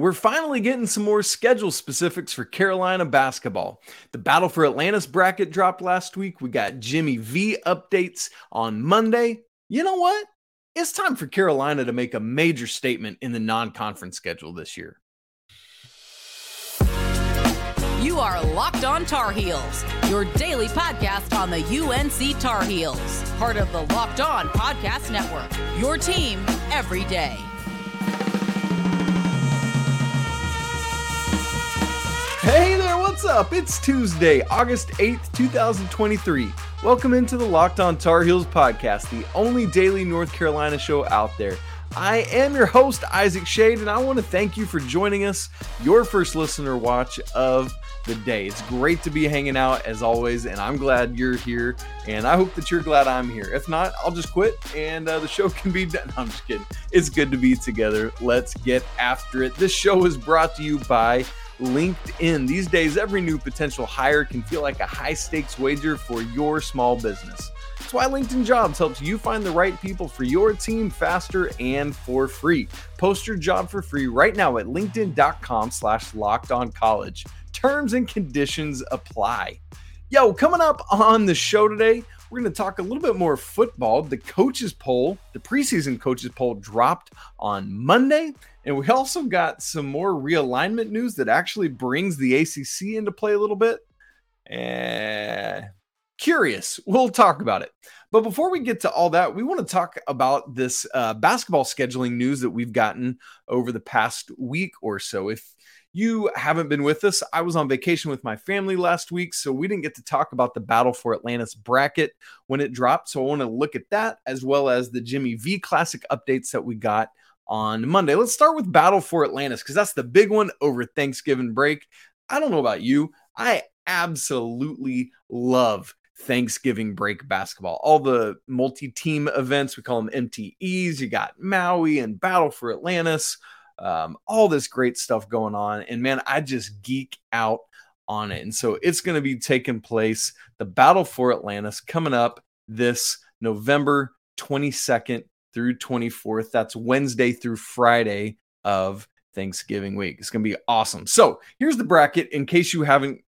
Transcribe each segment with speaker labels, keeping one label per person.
Speaker 1: We're finally getting some more schedule specifics for Carolina basketball. The Battle for Atlantis bracket dropped last week. We got Jimmy V updates on Monday. You know what? It's time for Carolina to make a major statement in the non conference schedule this year.
Speaker 2: You are Locked On Tar Heels, your daily podcast on the UNC Tar Heels, part of the Locked On Podcast Network. Your team every day.
Speaker 1: Hey there, what's up? It's Tuesday, August 8th, 2023. Welcome into the Locked On Tar Heels podcast, the only daily North Carolina show out there. I am your host, Isaac Schade, and I want to thank you for joining us, your first listener watch of the day. It's great to be hanging out as always, and I'm glad you're here, and I hope that you're glad I'm here. If not, I'll just quit and uh, the show can be done. I'm just kidding. It's good to be together. Let's get after it. This show is brought to you by LinkedIn. These days, every new potential hire can feel like a high stakes wager for your small business. That's why LinkedIn Jobs helps you find the right people for your team faster and for free. Post your job for free right now at linkedin.com slash locked on college. Terms and conditions apply. Yo, coming up on the show today, we're going to talk a little bit more football. The coaches poll, the preseason coaches poll dropped on Monday. And we also got some more realignment news that actually brings the ACC into play a little bit. And curious, we'll talk about it. But before we get to all that, we want to talk about this uh, basketball scheduling news that we've gotten over the past week or so. If you haven't been with us, I was on vacation with my family last week, so we didn't get to talk about the Battle for Atlantis bracket when it dropped. So I want to look at that as well as the Jimmy V Classic updates that we got on Monday. Let's start with Battle for Atlantis because that's the big one over Thanksgiving break. I don't know about you. I absolutely love Thanksgiving break basketball. All the multi team events, we call them MTEs. You got Maui and Battle for Atlantis, um, all this great stuff going on. And man, I just geek out on it. And so it's going to be taking place, the Battle for Atlantis coming up this November 22nd through 24th. That's Wednesday through Friday of Thanksgiving week. It's going to be awesome. So here's the bracket in case you haven't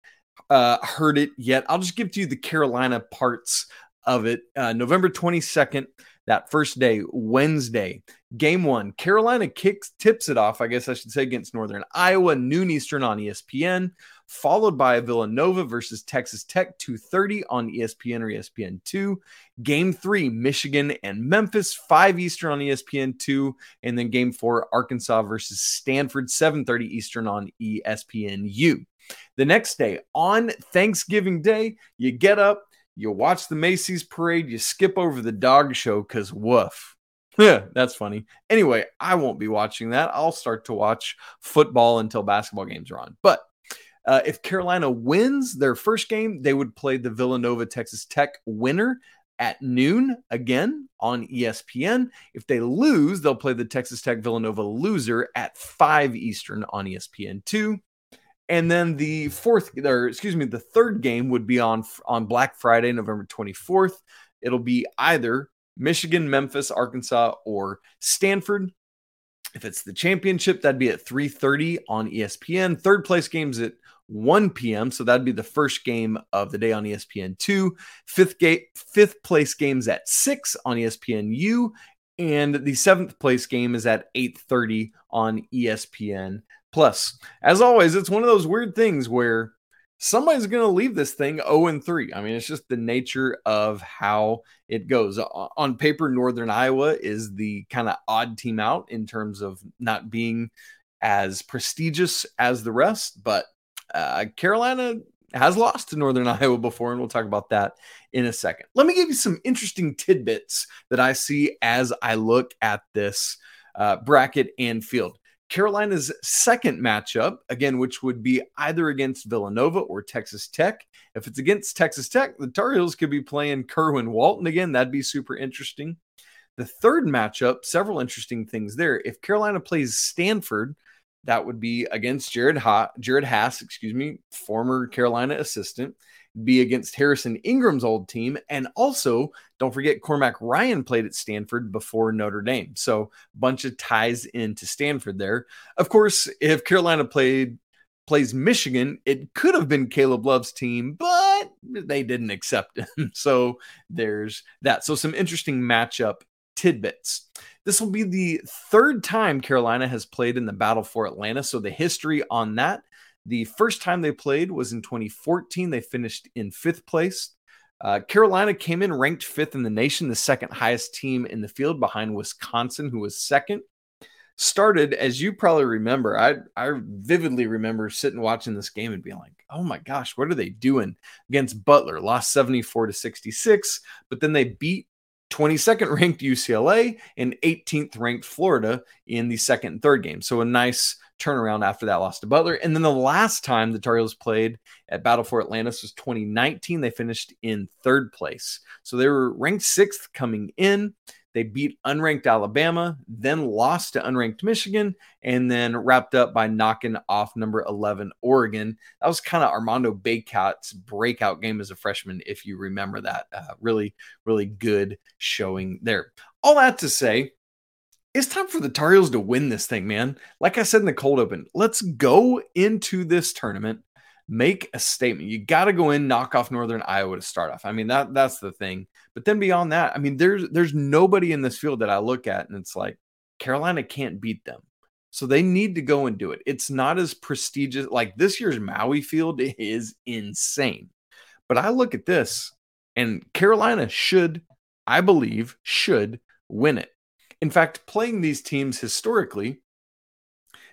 Speaker 1: uh, heard it yet. I'll just give to you the Carolina parts of it. Uh, November 22nd, that first day, Wednesday, game one. Carolina kicks tips it off, I guess I should say, against Northern Iowa, noon Eastern on ESPN followed by Villanova versus Texas Tech 2:30 on ESPN or ESPN2. Game 3 Michigan and Memphis 5 Eastern on ESPN2 and then game 4 Arkansas versus Stanford 7:30 Eastern on ESPNU. The next day on Thanksgiving Day, you get up, you watch the Macy's parade, you skip over the dog show cuz woof. Yeah, that's funny. Anyway, I won't be watching that. I'll start to watch football until basketball games are on. But uh, if Carolina wins their first game, they would play the Villanova Texas Tech winner at noon again on ESPN. If they lose, they'll play the Texas Tech Villanova loser at 5 Eastern on ESPN2. And then the fourth, or excuse me, the third game would be on on Black Friday, November 24th. It'll be either Michigan, Memphis, Arkansas, or Stanford. If it's the championship, that'd be at 3:30 on ESPN. Third place games at 1 p.m. So that'd be the first game of the day on ESPN2. Fifth gate, fifth place games at 6 on ESPN U, And the seventh place game is at 8:30 on ESPN Plus. As always, it's one of those weird things where somebody's going to leave this thing 0 and 3. I mean, it's just the nature of how it goes. On paper, Northern Iowa is the kind of odd team out in terms of not being as prestigious as the rest, but uh, Carolina has lost to Northern Iowa before, and we'll talk about that in a second. Let me give you some interesting tidbits that I see as I look at this uh, bracket and field. Carolina's second matchup, again, which would be either against Villanova or Texas Tech. If it's against Texas Tech, the Tar Heels could be playing Kerwin Walton again. That'd be super interesting. The third matchup, several interesting things there. If Carolina plays Stanford, that would be against Jared ha- Jerod Haase, excuse me, former Carolina assistant. be against Harrison Ingram's old team. And also, don't forget, Cormac Ryan played at Stanford before Notre Dame. So, bunch of ties into Stanford there. Of course, if Carolina played plays Michigan, it could have been Caleb Love's team, but they didn't accept him. So there's that. So some interesting matchup tidbits. This will be the third time Carolina has played in the Battle for Atlanta. So the history on that the first time they played was in 2014. They finished in fifth place. Uh, Carolina came in ranked fifth in the nation, the second highest team in the field behind Wisconsin, who was second. Started, as you probably remember, I, I vividly remember sitting watching this game and being like, oh my gosh, what are they doing against Butler? Lost 74 to 66, but then they beat 22nd ranked UCLA and 18th ranked Florida in the second and third game. So a nice turnaround after that loss to Butler. And then the last time the Tar Heels played at Battle for Atlantis was 2019. They finished in third place. So they were ranked sixth coming in. They beat unranked Alabama, then lost to unranked Michigan, and then wrapped up by knocking off number 11 Oregon. That was kind of Armando Bacot's breakout game as a freshman, if you remember that. Uh, really, really good showing there. All that to say, it's time for the Tar Heels to win this thing, man. Like I said in the cold open, let's go into this tournament, make a statement. You got to go in, knock off Northern Iowa to start off. I mean, that that's the thing. But then beyond that, I mean, there's there's nobody in this field that I look at and it's like Carolina can't beat them. So they need to go and do it. It's not as prestigious like this year's Maui field is insane. But I look at this and Carolina should, I believe, should win it. In fact, playing these teams historically,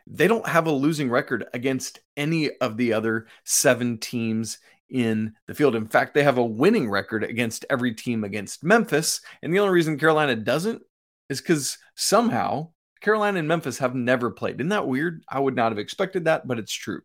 Speaker 1: they don't have a losing record against any of the other seven teams in the field. In fact, they have a winning record against every team against Memphis. And the only reason Carolina doesn't is because somehow Carolina and Memphis have never played. Isn't that weird? I would not have expected that, but it's true.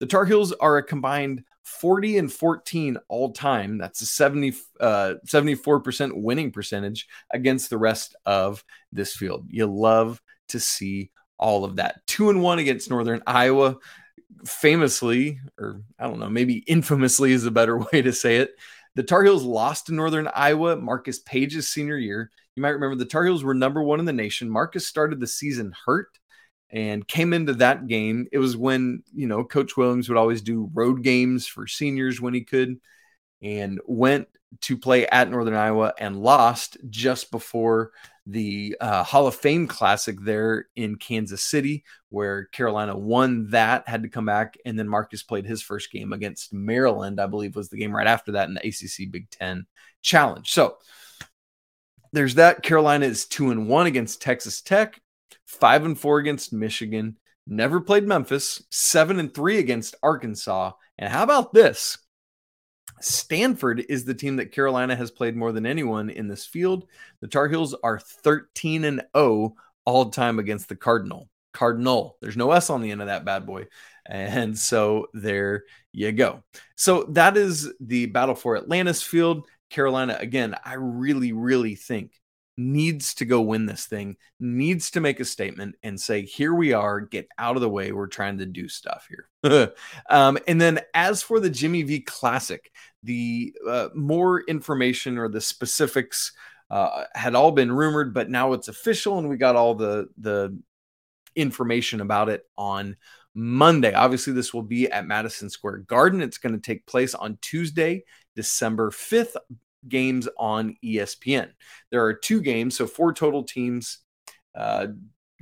Speaker 1: The Tar Heels are a combined 40 and 14 all time. That's a 70, uh, 74% winning percentage against the rest of this field. You love to see all of that. Two and one against Northern Iowa. Famously, or I don't know, maybe infamously is a better way to say it. The Tar Heels lost to Northern Iowa Marcus Paige's senior year. You might remember the Tar Heels were number one in the nation. Marcus started the season hurt and came into that game. It was when, you know, Coach Williams would always do road games for seniors when he could, and went to play at Northern Iowa and lost just before the uh, Hall of Fame Classic there in Kansas City, where Carolina won that, had to come back, and then Marcus played his first game against Maryland, I believe was the game right after that in the ACC Big Ten Challenge. So there's that. Carolina is two and one against Texas Tech five and four against Michigan, never played Memphis, seven and three against Arkansas. And how about this? Stanford is the team that Carolina has played more than anyone in this field. The Tar Heels are 13 and 0 all time against the Cardinal. Cardinal. There's no S on the end of that bad boy. And so there you go. So that is the battle for Atlantis field. Carolina, again, I really, really think needs to go win this thing, needs to make a statement and say, here we are, get out of the way. We're trying to do stuff here. um, and then as for the Jimmy V Classic, the uh, more information or the specifics uh, had all been rumored, but now it's official and we got all the, the information about it on Monday. Obviously, this will be at Madison Square Garden. It's going to take place on Tuesday, December 5th games on ESPN. There are two games, so four total teams. Uh,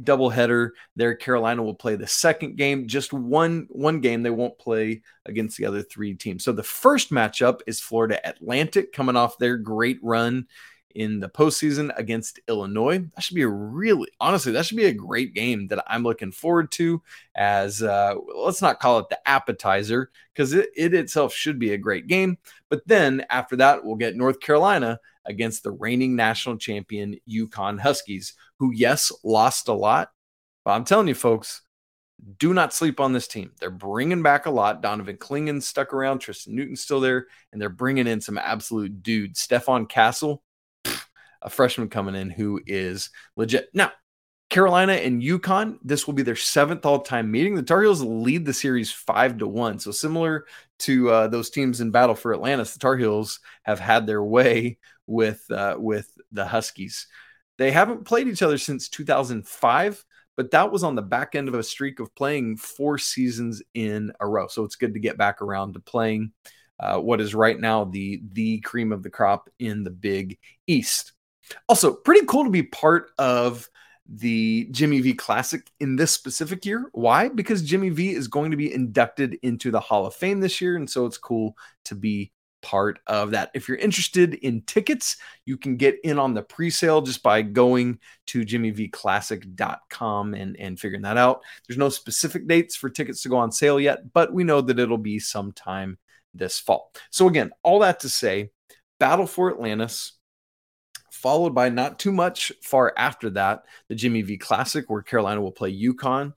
Speaker 1: doubleheader there. Carolina will play the second game, just one one game. They won't play against the other three teams. So the first matchup is Florida Atlantic coming off their great run in the postseason against Illinois. That should be a really, honestly, that should be a great game that I'm looking forward to. As uh, let's not call it the appetizer because it, it itself should be a great game. But then after that, we'll get North Carolina against the reigning national champion UConn Huskies, who, yes, lost a lot. But I'm telling you, folks, do not sleep on this team. They're bringing back a lot. Donovan Clingan stuck around. Tristen Newton's still there, and they're bringing in some absolute dudes. Stephon Castle, a freshman coming in who is legit. Now, Carolina and UConn, this will be their seventh all-time meeting. The Tar Heels lead the series five to one. So similar to uh, those teams in battle for Atlantis, the Tar Heels have had their way with uh, with the Huskies. They haven't played each other since 2005, but that was on the back end of a streak of playing four seasons in a row. So it's good to get back around to playing uh, what is right now the the cream of the crop in the Big East. Also, pretty cool to be part of the Jimmy V Classic in this specific year. Why? Because Jimmy V is going to be inducted into the Hall of Fame this year, and so it's cool to be part of that. If you're interested in tickets, you can get in on the pre-sale just by going to jimmyvclassic.com and, and figuring that out. There's no specific dates for tickets to go on sale yet, but we know that it'll be sometime this fall. So again, all that to say, Battle for Atlantis, followed by not too much far after that, the Jimmy V Classic, where Carolina will play UConn.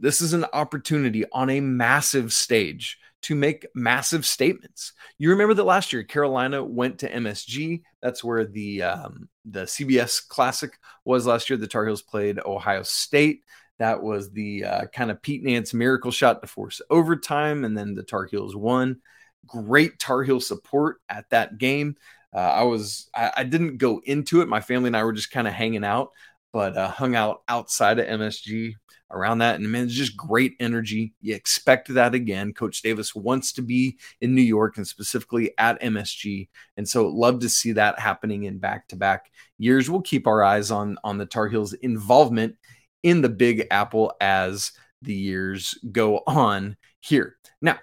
Speaker 1: This is an opportunity on a massive stage to make massive statements. You remember that last year Carolina went to MSG. That's where the um, the CBS Classic was last year. The Tar Heels played Ohio State. That was the uh, kind of Pete Nance miracle shot to force overtime, and then the Tar Heels won. Great Tar Heel support at that game. Uh, I was I, I, didn't go into it. My family and I were just kind of hanging out, but uh, hung out outside of MSG around that. And man, it's just great energy. You expect that again. Coach Davis wants to be in New York and specifically at MSG. And so love to see that happening in back-to-back years. We'll keep our eyes on, on the Tar Heels involvement in the Big Apple as the years go on here. Now,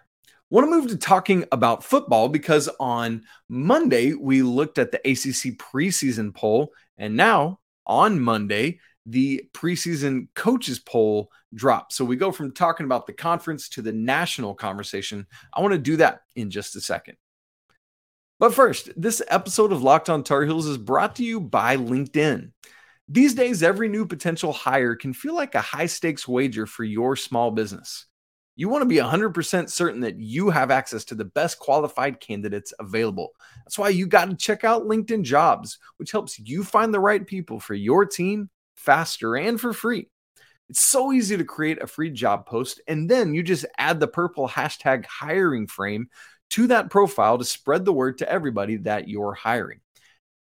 Speaker 1: want to move to talking about football because on Monday we looked at the ACC preseason poll, and now on Monday the preseason coaches poll drop. So we go from talking about the conference to the national conversation. I want to do that in just a second. But first, this episode of Locked on Tar Heels is brought to you by LinkedIn. These days, every new potential hire can feel like a high stakes wager for your small business. You want to be 100% certain that you have access to the best qualified candidates available. That's why you got to check out LinkedIn Jobs, which helps you find the right people for your team faster, and for free. It's so easy to create a free job post, and then you just add the purple hashtag hiring frame to that profile to spread the word to everybody that you're hiring.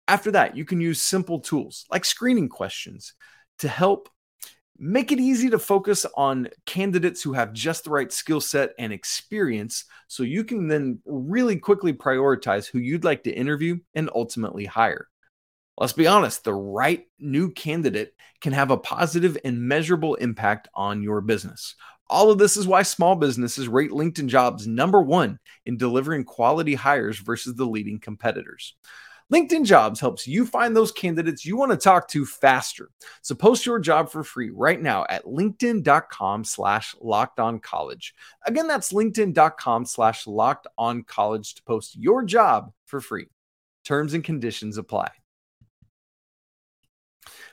Speaker 1: After that, you can use simple tools like screening questions to help make it easy to focus on candidates who have just the right skill set and experience so you can then really quickly prioritize who you'd like to interview and ultimately hire. Let's be honest, the right new candidate can have a positive and measurable impact on your business. All of this is why small businesses rate LinkedIn jobs number one in delivering quality hires versus the leading competitors. LinkedIn Jobs helps you find those candidates you want to talk to faster. So post your job for free right now at linkedin.com slash locked on college. Again, that's linkedin.com slash locked on college to post your job for free. Terms and conditions apply.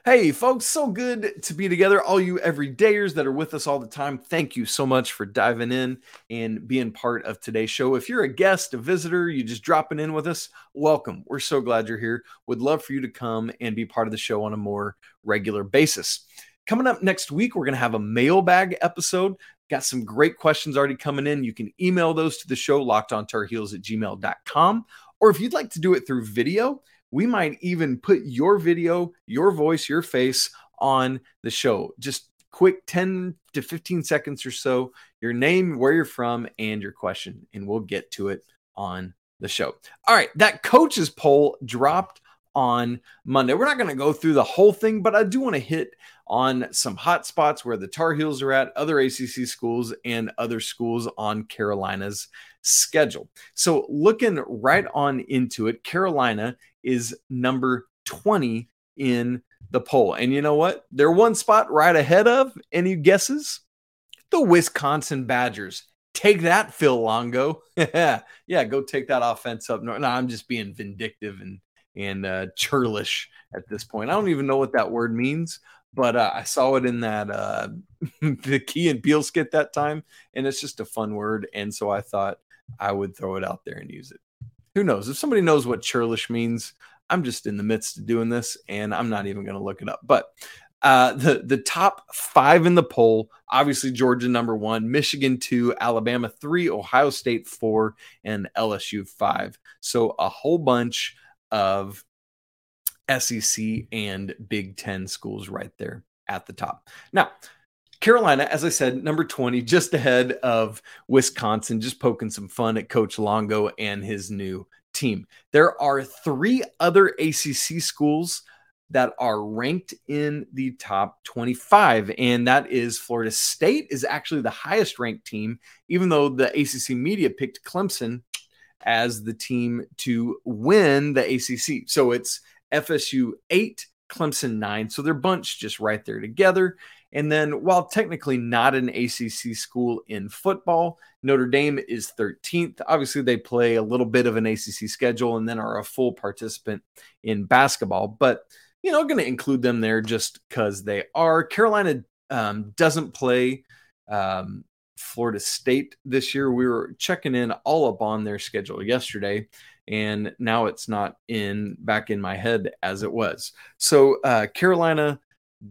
Speaker 1: Hey, folks, so good to be together. All you everydayers that are with us all the time, thank you so much for diving in and being part of today's show. If you're a guest, a visitor, you just dropping in with us, welcome. We're so glad you're here. Would love for you to come and be part of the show on a more regular basis. Coming up next week, we're going to have a mailbag episode. Got some great questions already coming in. You can email those to the show, lockedontarheels at gmail.com. Or if you'd like to do it through video, we might even put your video, your voice, your face on the show. Just quick 10 to 15 seconds or so, your name, where you're from, and your question, and we'll get to it on the show. All right, that coaches poll dropped on Monday. We're not going to go through the whole thing, but I do want to hit on some hot spots where the Tar Heels are at, other ACC schools, and other schools on Carolina's schedule. So, looking right on into it, Carolina is number 20 in the poll. And you know what? They're one spot right ahead of, any guesses? The Wisconsin Badgers. Take that, Phil Longo. yeah, go take that offense up. No, no, I'm just being vindictive and and uh, churlish at this point. I don't even know what that word means, but uh, I saw it in that uh, the Key and Peele skit that time, and it's just a fun word. And so I thought I would throw it out there and use it who knows? If somebody knows what churlish means, I'm just in the midst of doing this and I'm not even going to look it up. But Uh, the the top five in the poll, obviously Georgia number one, Michigan two, Alabama three, Ohio State four, and LSU five. So a whole bunch of SEC and Big Ten schools right there at the top. Now, Carolina, as I said, number 20, just ahead of Wisconsin, just poking some fun at Coach Longo and his new team. There are three other ACC schools that are ranked in the top 25 and that is Florida State is actually the highest ranked team even though the ACC media picked Clemson as the team to win the ACC. So it's FSU 8, Clemson 9. So they're bunched just right there together. And then, while technically not an ACC school in football, Notre Dame is 13th. Obviously, they play a little bit of an ACC schedule and then are a full participant in basketball. But, you know, going to include them there just because they are. Carolina um, doesn't play um, Florida State this year. We were checking in all up on their schedule yesterday, and now it's not in back in my head as it was. So uh, Carolina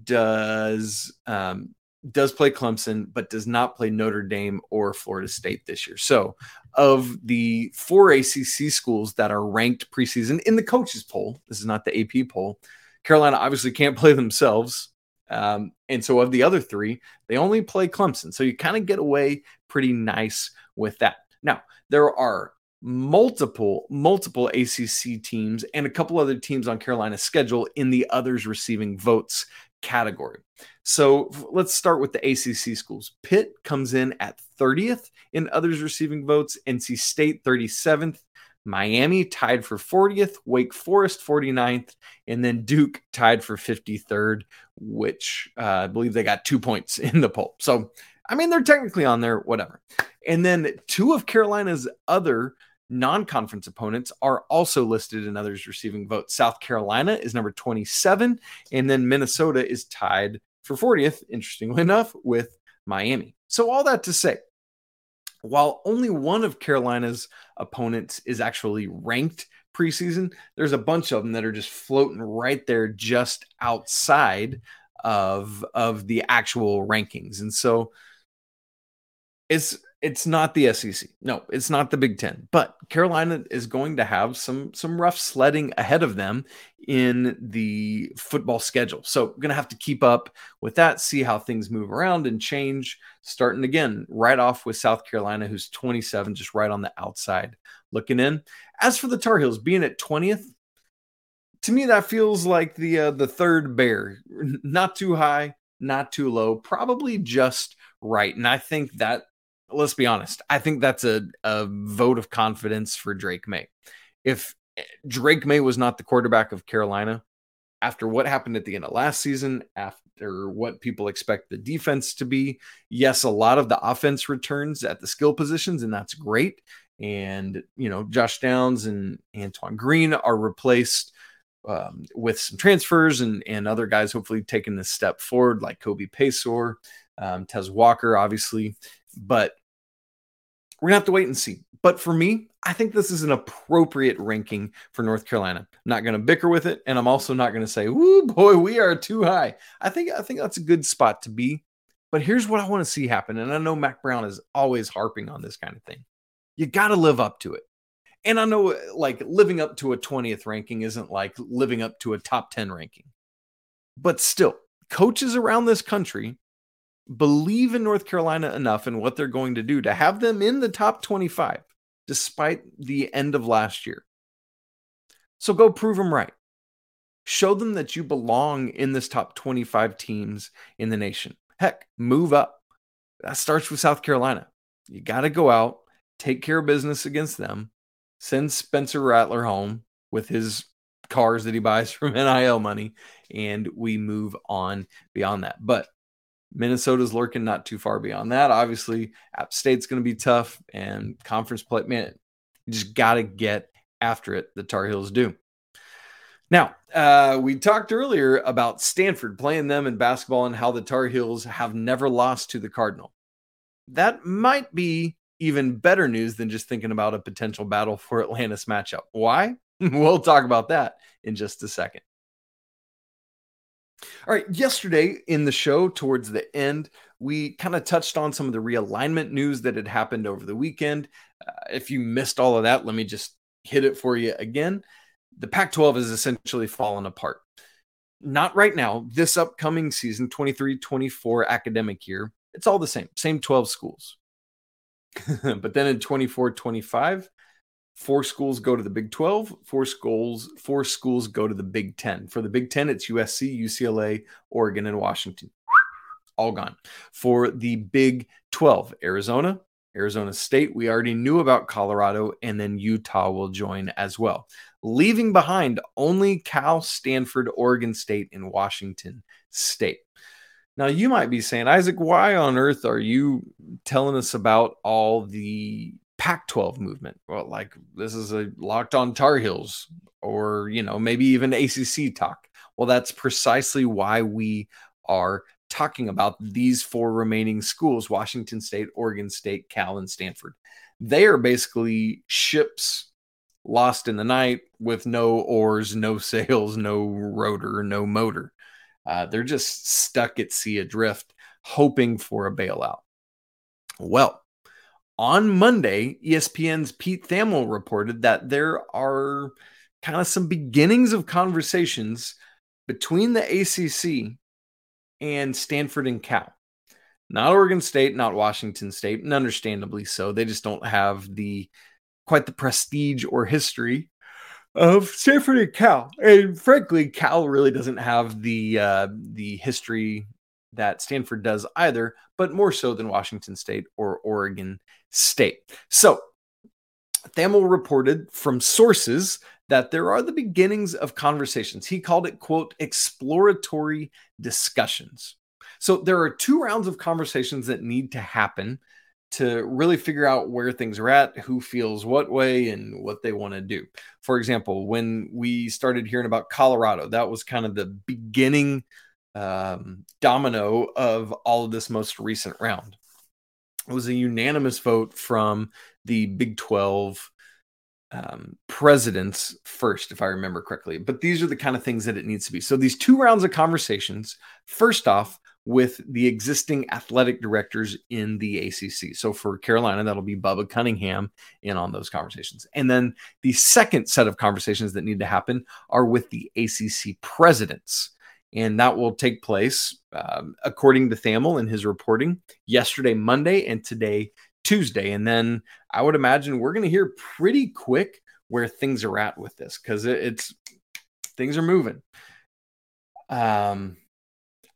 Speaker 1: does um, does play Clemson, but does not play Notre Dame or Florida State this year. So, of the four ACC schools that are ranked preseason in the coaches poll, this is not the AP poll. Carolina obviously can't play themselves. Um, and so, of the other three, they only play Clemson. So, you kind of get away pretty nice with that. Now, there are multiple multiple ACC teams and a couple other teams on Carolina's schedule in the others receiving votes category. So let's start with the ACC schools. Pitt comes in at 30th in others receiving votes, NC State 37th, Miami tied for 40th, Wake Forest 49th, and then Duke tied for 53rd, which uh, I believe they got two points in the poll. So, I mean, they're technically on there, whatever. And then two of Carolina's other non conference opponents are also listed in others receiving votes. South Carolina is number 27, and then Minnesota is tied for 40th, interestingly enough, with Miami. So, all that to say, while only one of Carolina's opponents is actually ranked preseason, there's a bunch of them that are just floating right there just outside of of the actual rankings. And so it's it's not the SEC. No, it's not the Big Ten. But Carolina is going to have some some rough sledding ahead of them in the football schedule. So we're gonna have to keep up with that, see how things move around and change. Starting again, right off with South Carolina, who's 27, just right on the outside looking in. As for the Tar Heels being at 20th, to me that feels like the uh, the third bear. Not too high, not too low, probably just right. And I think that let's be honest. I think that's a, a vote of confidence for Drake Maye. If eh, Drake Maye was not the quarterback of Carolina, after what happened at the end of last season, after what people expect the defense to be, yes, a lot of the offense returns at the skill positions, and that's great. And, you know, Josh Downs and Antoine Green are replaced um, with some transfers and, and other guys hopefully taking this step forward, like Kobe Paysour, um, Tez Walker, obviously. But we're gonna have to wait and see. But for me, I think this is an appropriate ranking for North Carolina. I'm not gonna bicker with it, and I'm also not gonna say, "Ooh, boy, we are too high." I think I think that's a good spot to be. But here's what I want to see happen, and I know Mack Brown is always harping on this kind of thing. You got to live up to it. And I know like living up to a 20th ranking isn't like living up to a top 10 ranking. But still, coaches around this country believe in North Carolina enough and what they're going to do to have them in the top 25 despite the end of last year. So go prove them right. Show them that you belong in this top 25 teams in the nation. Heck, move up. That starts with South Carolina. You got to go out, take care of business against them, send Spencer Rattler home with his cars that he buys from NIL money, and we move on beyond that. But Minnesota's lurking not too far beyond that. Obviously, App State's going to be tough, and conference play, man, you just got to get after it. The Tar Heels do. Now, uh, we talked earlier about Stanford playing them in basketball and how the Tar Heels have never lost to the Cardinal. That might be even better news than just thinking about a potential battle for Atlantis matchup. Why? we'll talk about that in just a second. All right, yesterday in the show, towards the end, we kind of touched on some of the realignment news that had happened over the weekend. Uh, if you missed all of that, let me just hit it for you again. The Pac 12 is essentially fallen apart. Not right now, this upcoming season, 23 24 academic year, it's all the same, same 12 schools. but then in 24 25, four schools go to the Big 12, four schools, four schools go to the Big 10. For the Big 10, it's USC, UCLA, Oregon, and Washington. All gone. For the Big 12, Arizona, Arizona State, we already knew about Colorado, and then Utah will join as well, leaving behind only Cal, Stanford, Oregon State, and Washington State. Now, you might be saying, Isaac, why on earth are you telling us about all the Pac 12 movement. Well, like this is a locked on Tar Heels or, you know, maybe even ACC talk. Well, that's precisely why we are talking about these four remaining schools Washington State, Oregon State, Cal, and Stanford. They are basically ships lost in the night with no oars, no sails, no rotor, no motor. Uh, they're just stuck at sea adrift, hoping for a bailout. Well, on Monday, ESPN's Pete Thamel reported that there are kind of some beginnings of conversations between the ACC and Stanford and Cal. Not Oregon State, not Washington State, and understandably so. They just don't have the quite the prestige or history of Stanford and Cal. And frankly, Cal really doesn't have the uh, the history that Stanford does either, but more so than Washington State or Oregon State. So, Thamel reported from sources that there are the beginnings of conversations. He called it, quote, exploratory discussions. So, there are two rounds of conversations that need to happen to really figure out where things are at, who feels what way, and what they want to do. For example, when we started hearing about Colorado, that was kind of the beginning um, domino of all of this most recent round. It was a unanimous vote from the Big 12 um, presidents first, if I remember correctly. But these are the kind of things that it needs to be. So these two rounds of conversations, first off, with the existing athletic directors in the ACC. So for Carolina, that'll be Bubba Cunningham in on those conversations. And then the second set of conversations that need to happen are with the ACC presidents and that will take place, um, according to Thamel in his reporting, yesterday, Monday, and today, Tuesday. And then I would imagine we're going to hear pretty quick where things are at with this because it, it's things are moving. Um,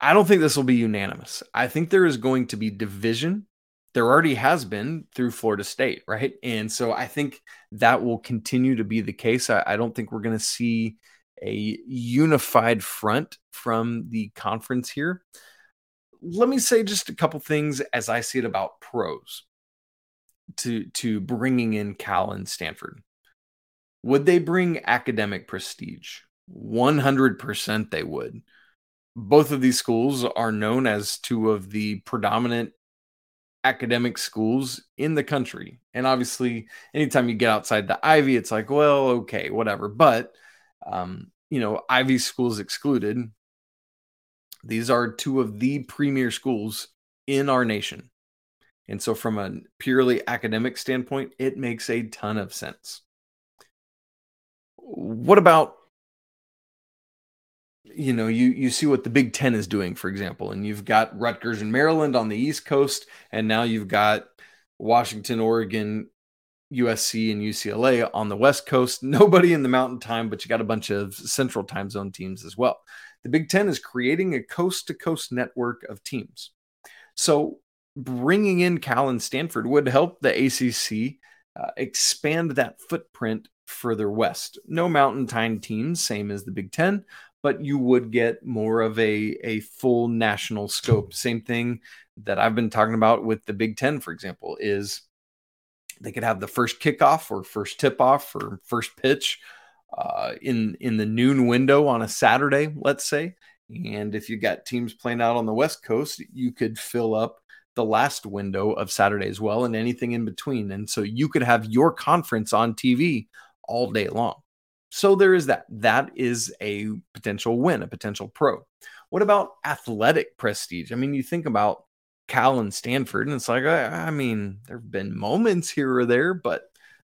Speaker 1: I don't think this will be unanimous. I think there is going to be division. There already has been through Florida State, right? And so I think that will continue to be the case. I, I don't think we're going to see a unified front from the conference here. Let me say just a couple things as I see it about pros to to bringing in Cal and Stanford. Would they bring academic prestige? 100% they would. Both of these schools are known as two of the predominant academic schools in the country. And obviously, anytime you get outside the Ivy, it's like, well, okay, whatever. But um, you know, Ivy schools excluded, these are two of the premier schools in our nation. And so, from a purely academic standpoint, it makes a ton of sense. What about you know you you see what the Big 10 is doing for example and you've got Rutgers and Maryland on the East Coast and now you've got Washington, Oregon, USC and UCLA on the West Coast. Nobody in the Mountain Time, but you got a bunch of Central Time Zone teams as well. The Big Ten is creating a coast to coast network of teams. So bringing in Cal and Stanford would help the ACC uh, expand that footprint further west. No Mountain Time teams, same as the Big Ten, but you would get more of a, a full national scope. Same thing that I've been talking about with the Big Ten, for example, is they could have the first kickoff or first tip off or first pitch uh, in in the noon window on a Saturday, let's say. And if you got teams playing out on the West Coast, you could fill up the last window of Saturday as well and anything in between. And so you could have your conference on TV all day long. So there is that. That is a potential win, a potential pro. What about athletic prestige? I mean, you think about Cal and Stanford, and it's like, I, I mean, there have been moments here or there, but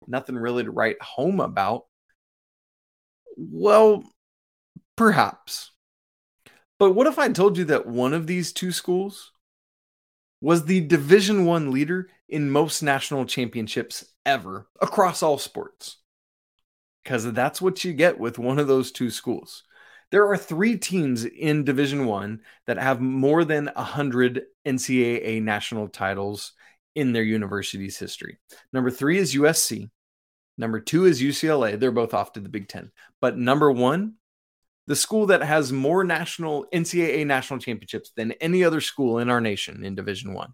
Speaker 1: nothing really to write home about. Well, perhaps. But what if I told you that one of these two schools was the Division 1 leader in most national championships ever across all sports? Cuz that's what you get with one of those two schools. There are 3 teams in Division 1 that have more than 100 NCAA national titles in their university's history. Number 3 is USC. Number 2 is UCLA. They're both off to the Big 10. But number 1 the school that has more national NCAA national championships than any other school in our nation in Division One,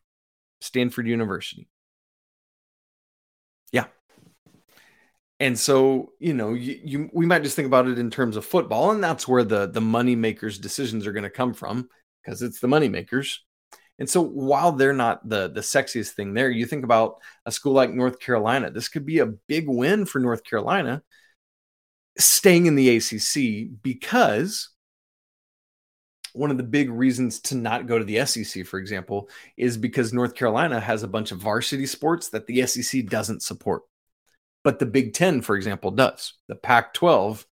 Speaker 1: Stanford University. Yeah. And so, you know, you, you, we might just think about it in terms of football, and that's where the the money makers' decisions are going to come from because it's the money makers. And so, while they're not the the sexiest thing there, you think about a school like North Carolina. This could be a big win for North Carolina staying in the ACC because one of the big reasons to not go to the SEC, for example, is because North Carolina has a bunch of varsity sports that the SEC doesn't support. But the Big Ten, for example, does. The Pac 12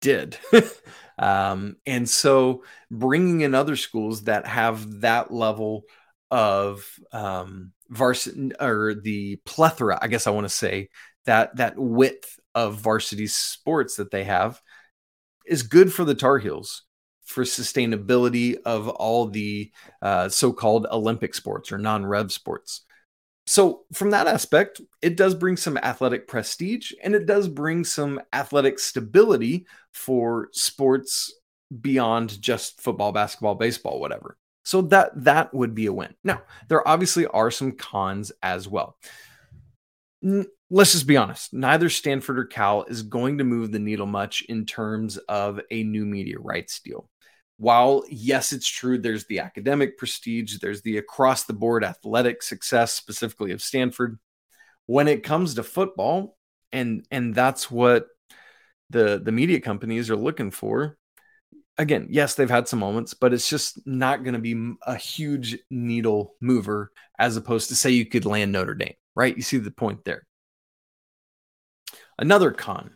Speaker 1: did. um, and so bringing in other schools that have that level of um, varsity or the plethora, I guess I want to say, that that width of varsity sports that they have is good for the Tar Heels for sustainability of all the uh, so-called Olympic sports or non-rev sports. So from that aspect, it does bring some athletic prestige and it does bring some athletic stability for sports beyond just football, basketball, baseball, whatever. So that that would be a win. Now, there obviously are some cons as well let's just be honest, neither Stanford or Cal is going to move the needle much in terms of a new media rights deal. While, yes, it's true, there's the academic prestige, there's the across the board athletic success, specifically of Stanford. When it comes to football, and and that's what the the media companies are looking for. Again, yes, they've had some moments, but it's just not going to be a huge needle mover as opposed to say you could land Notre Dame, right? You see the point there. Another con.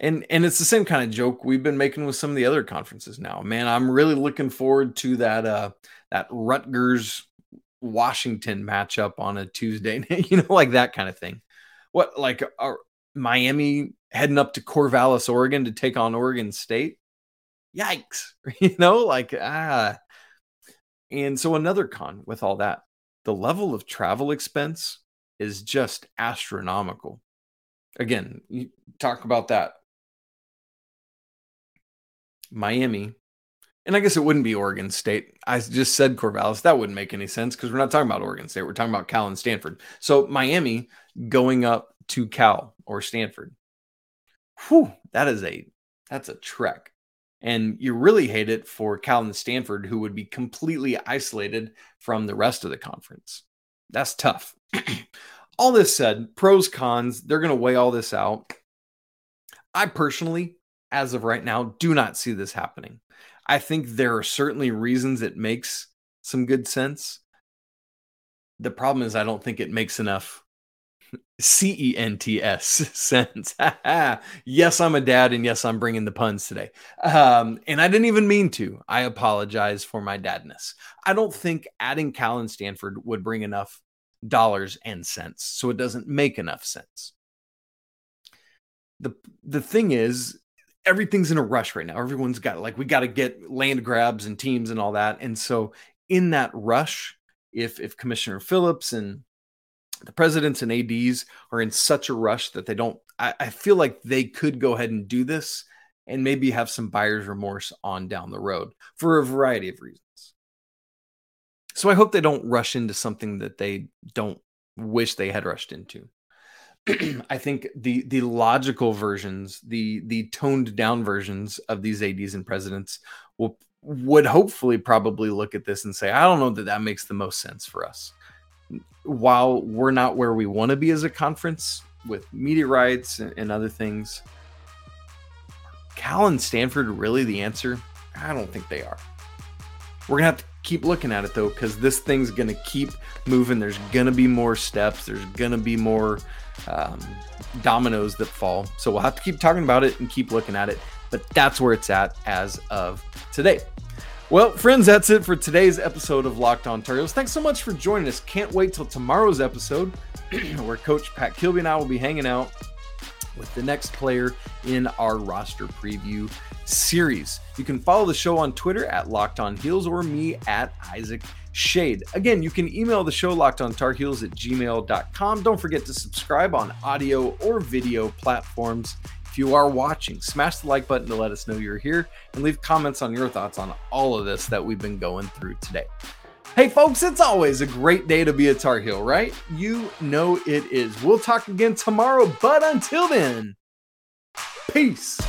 Speaker 1: And and it's the same kind of joke we've been making with some of the other conferences now. Man, I'm really looking forward to that uh that Rutgers Washington matchup on a Tuesday, you know, like that kind of thing. What like are Miami heading up to Corvallis, Oregon to take on Oregon State? Yikes. You know, like ah. And so another con with all that, the level of travel expense is just astronomical. Again, you talk about that. Miami. And I guess it wouldn't be Oregon State. I just said Corvallis. That wouldn't make any sense because we're not talking about Oregon State. We're talking about Cal and Stanford. So Miami going up to Cal or Stanford. Whew, that is a that's a trek. And you really hate it for Cal and Stanford, who would be completely isolated from the rest of the conference. That's tough. all this said, pros, cons, they're going to weigh all this out. I personally, as of right now, do not see this happening. I think there are certainly reasons it makes some good sense. The problem is, I don't think it makes enough C E N T S sense. yes, I'm a dad, and yes, I'm bringing the puns today. Um, and I didn't even mean to. I apologize for my dadness. I don't think adding Cal and Stanford would bring enough dollars and cents. So it doesn't make enough sense. The the thing is everything's in a rush right now. Everyone's got like we got to get land grabs and teams and all that. And so in that rush, if if Commissioner Phillips and the presidents and ADs are in such a rush that they don't I, I feel like they could go ahead and do this and maybe have some buyer's remorse on down the road for a variety of reasons. So I hope they don't rush into something that they don't wish they had rushed into. I think the the logical versions, the the toned down versions of these ads and presidents will would hopefully probably look at this and say, I don't know that that makes the most sense for us. While we're not where we want to be as a conference with media rights and, and other things, Cal and Stanford really the answer? I don't think they are. We're gonna have to keep looking at it though, because this thing's gonna keep moving. There's gonna be more steps. There's gonna be more um, dominoes that fall. So we'll have to keep talking about it and keep looking at it. But that's where it's at as of today. Well, friends, that's it for today's episode of Locked On Tar Heels. Thanks so much for joining us. Can't wait till tomorrow's episode, where Coach Pat Kilby and I will be hanging out with the next player in our roster preview series. You can follow the show on Twitter at Locked On Heels or me at Isaac Schade. Again, you can email the show locked on tar heels at gmail.com. Don't forget to subscribe on audio or video platforms. If you are watching, smash the like button to let us know you're here and leave comments on your thoughts on all of this that we've been going through today. Hey, folks, it's always a great day to be a Tar Heel, right? You know it is. We'll talk again tomorrow, but until then, peace.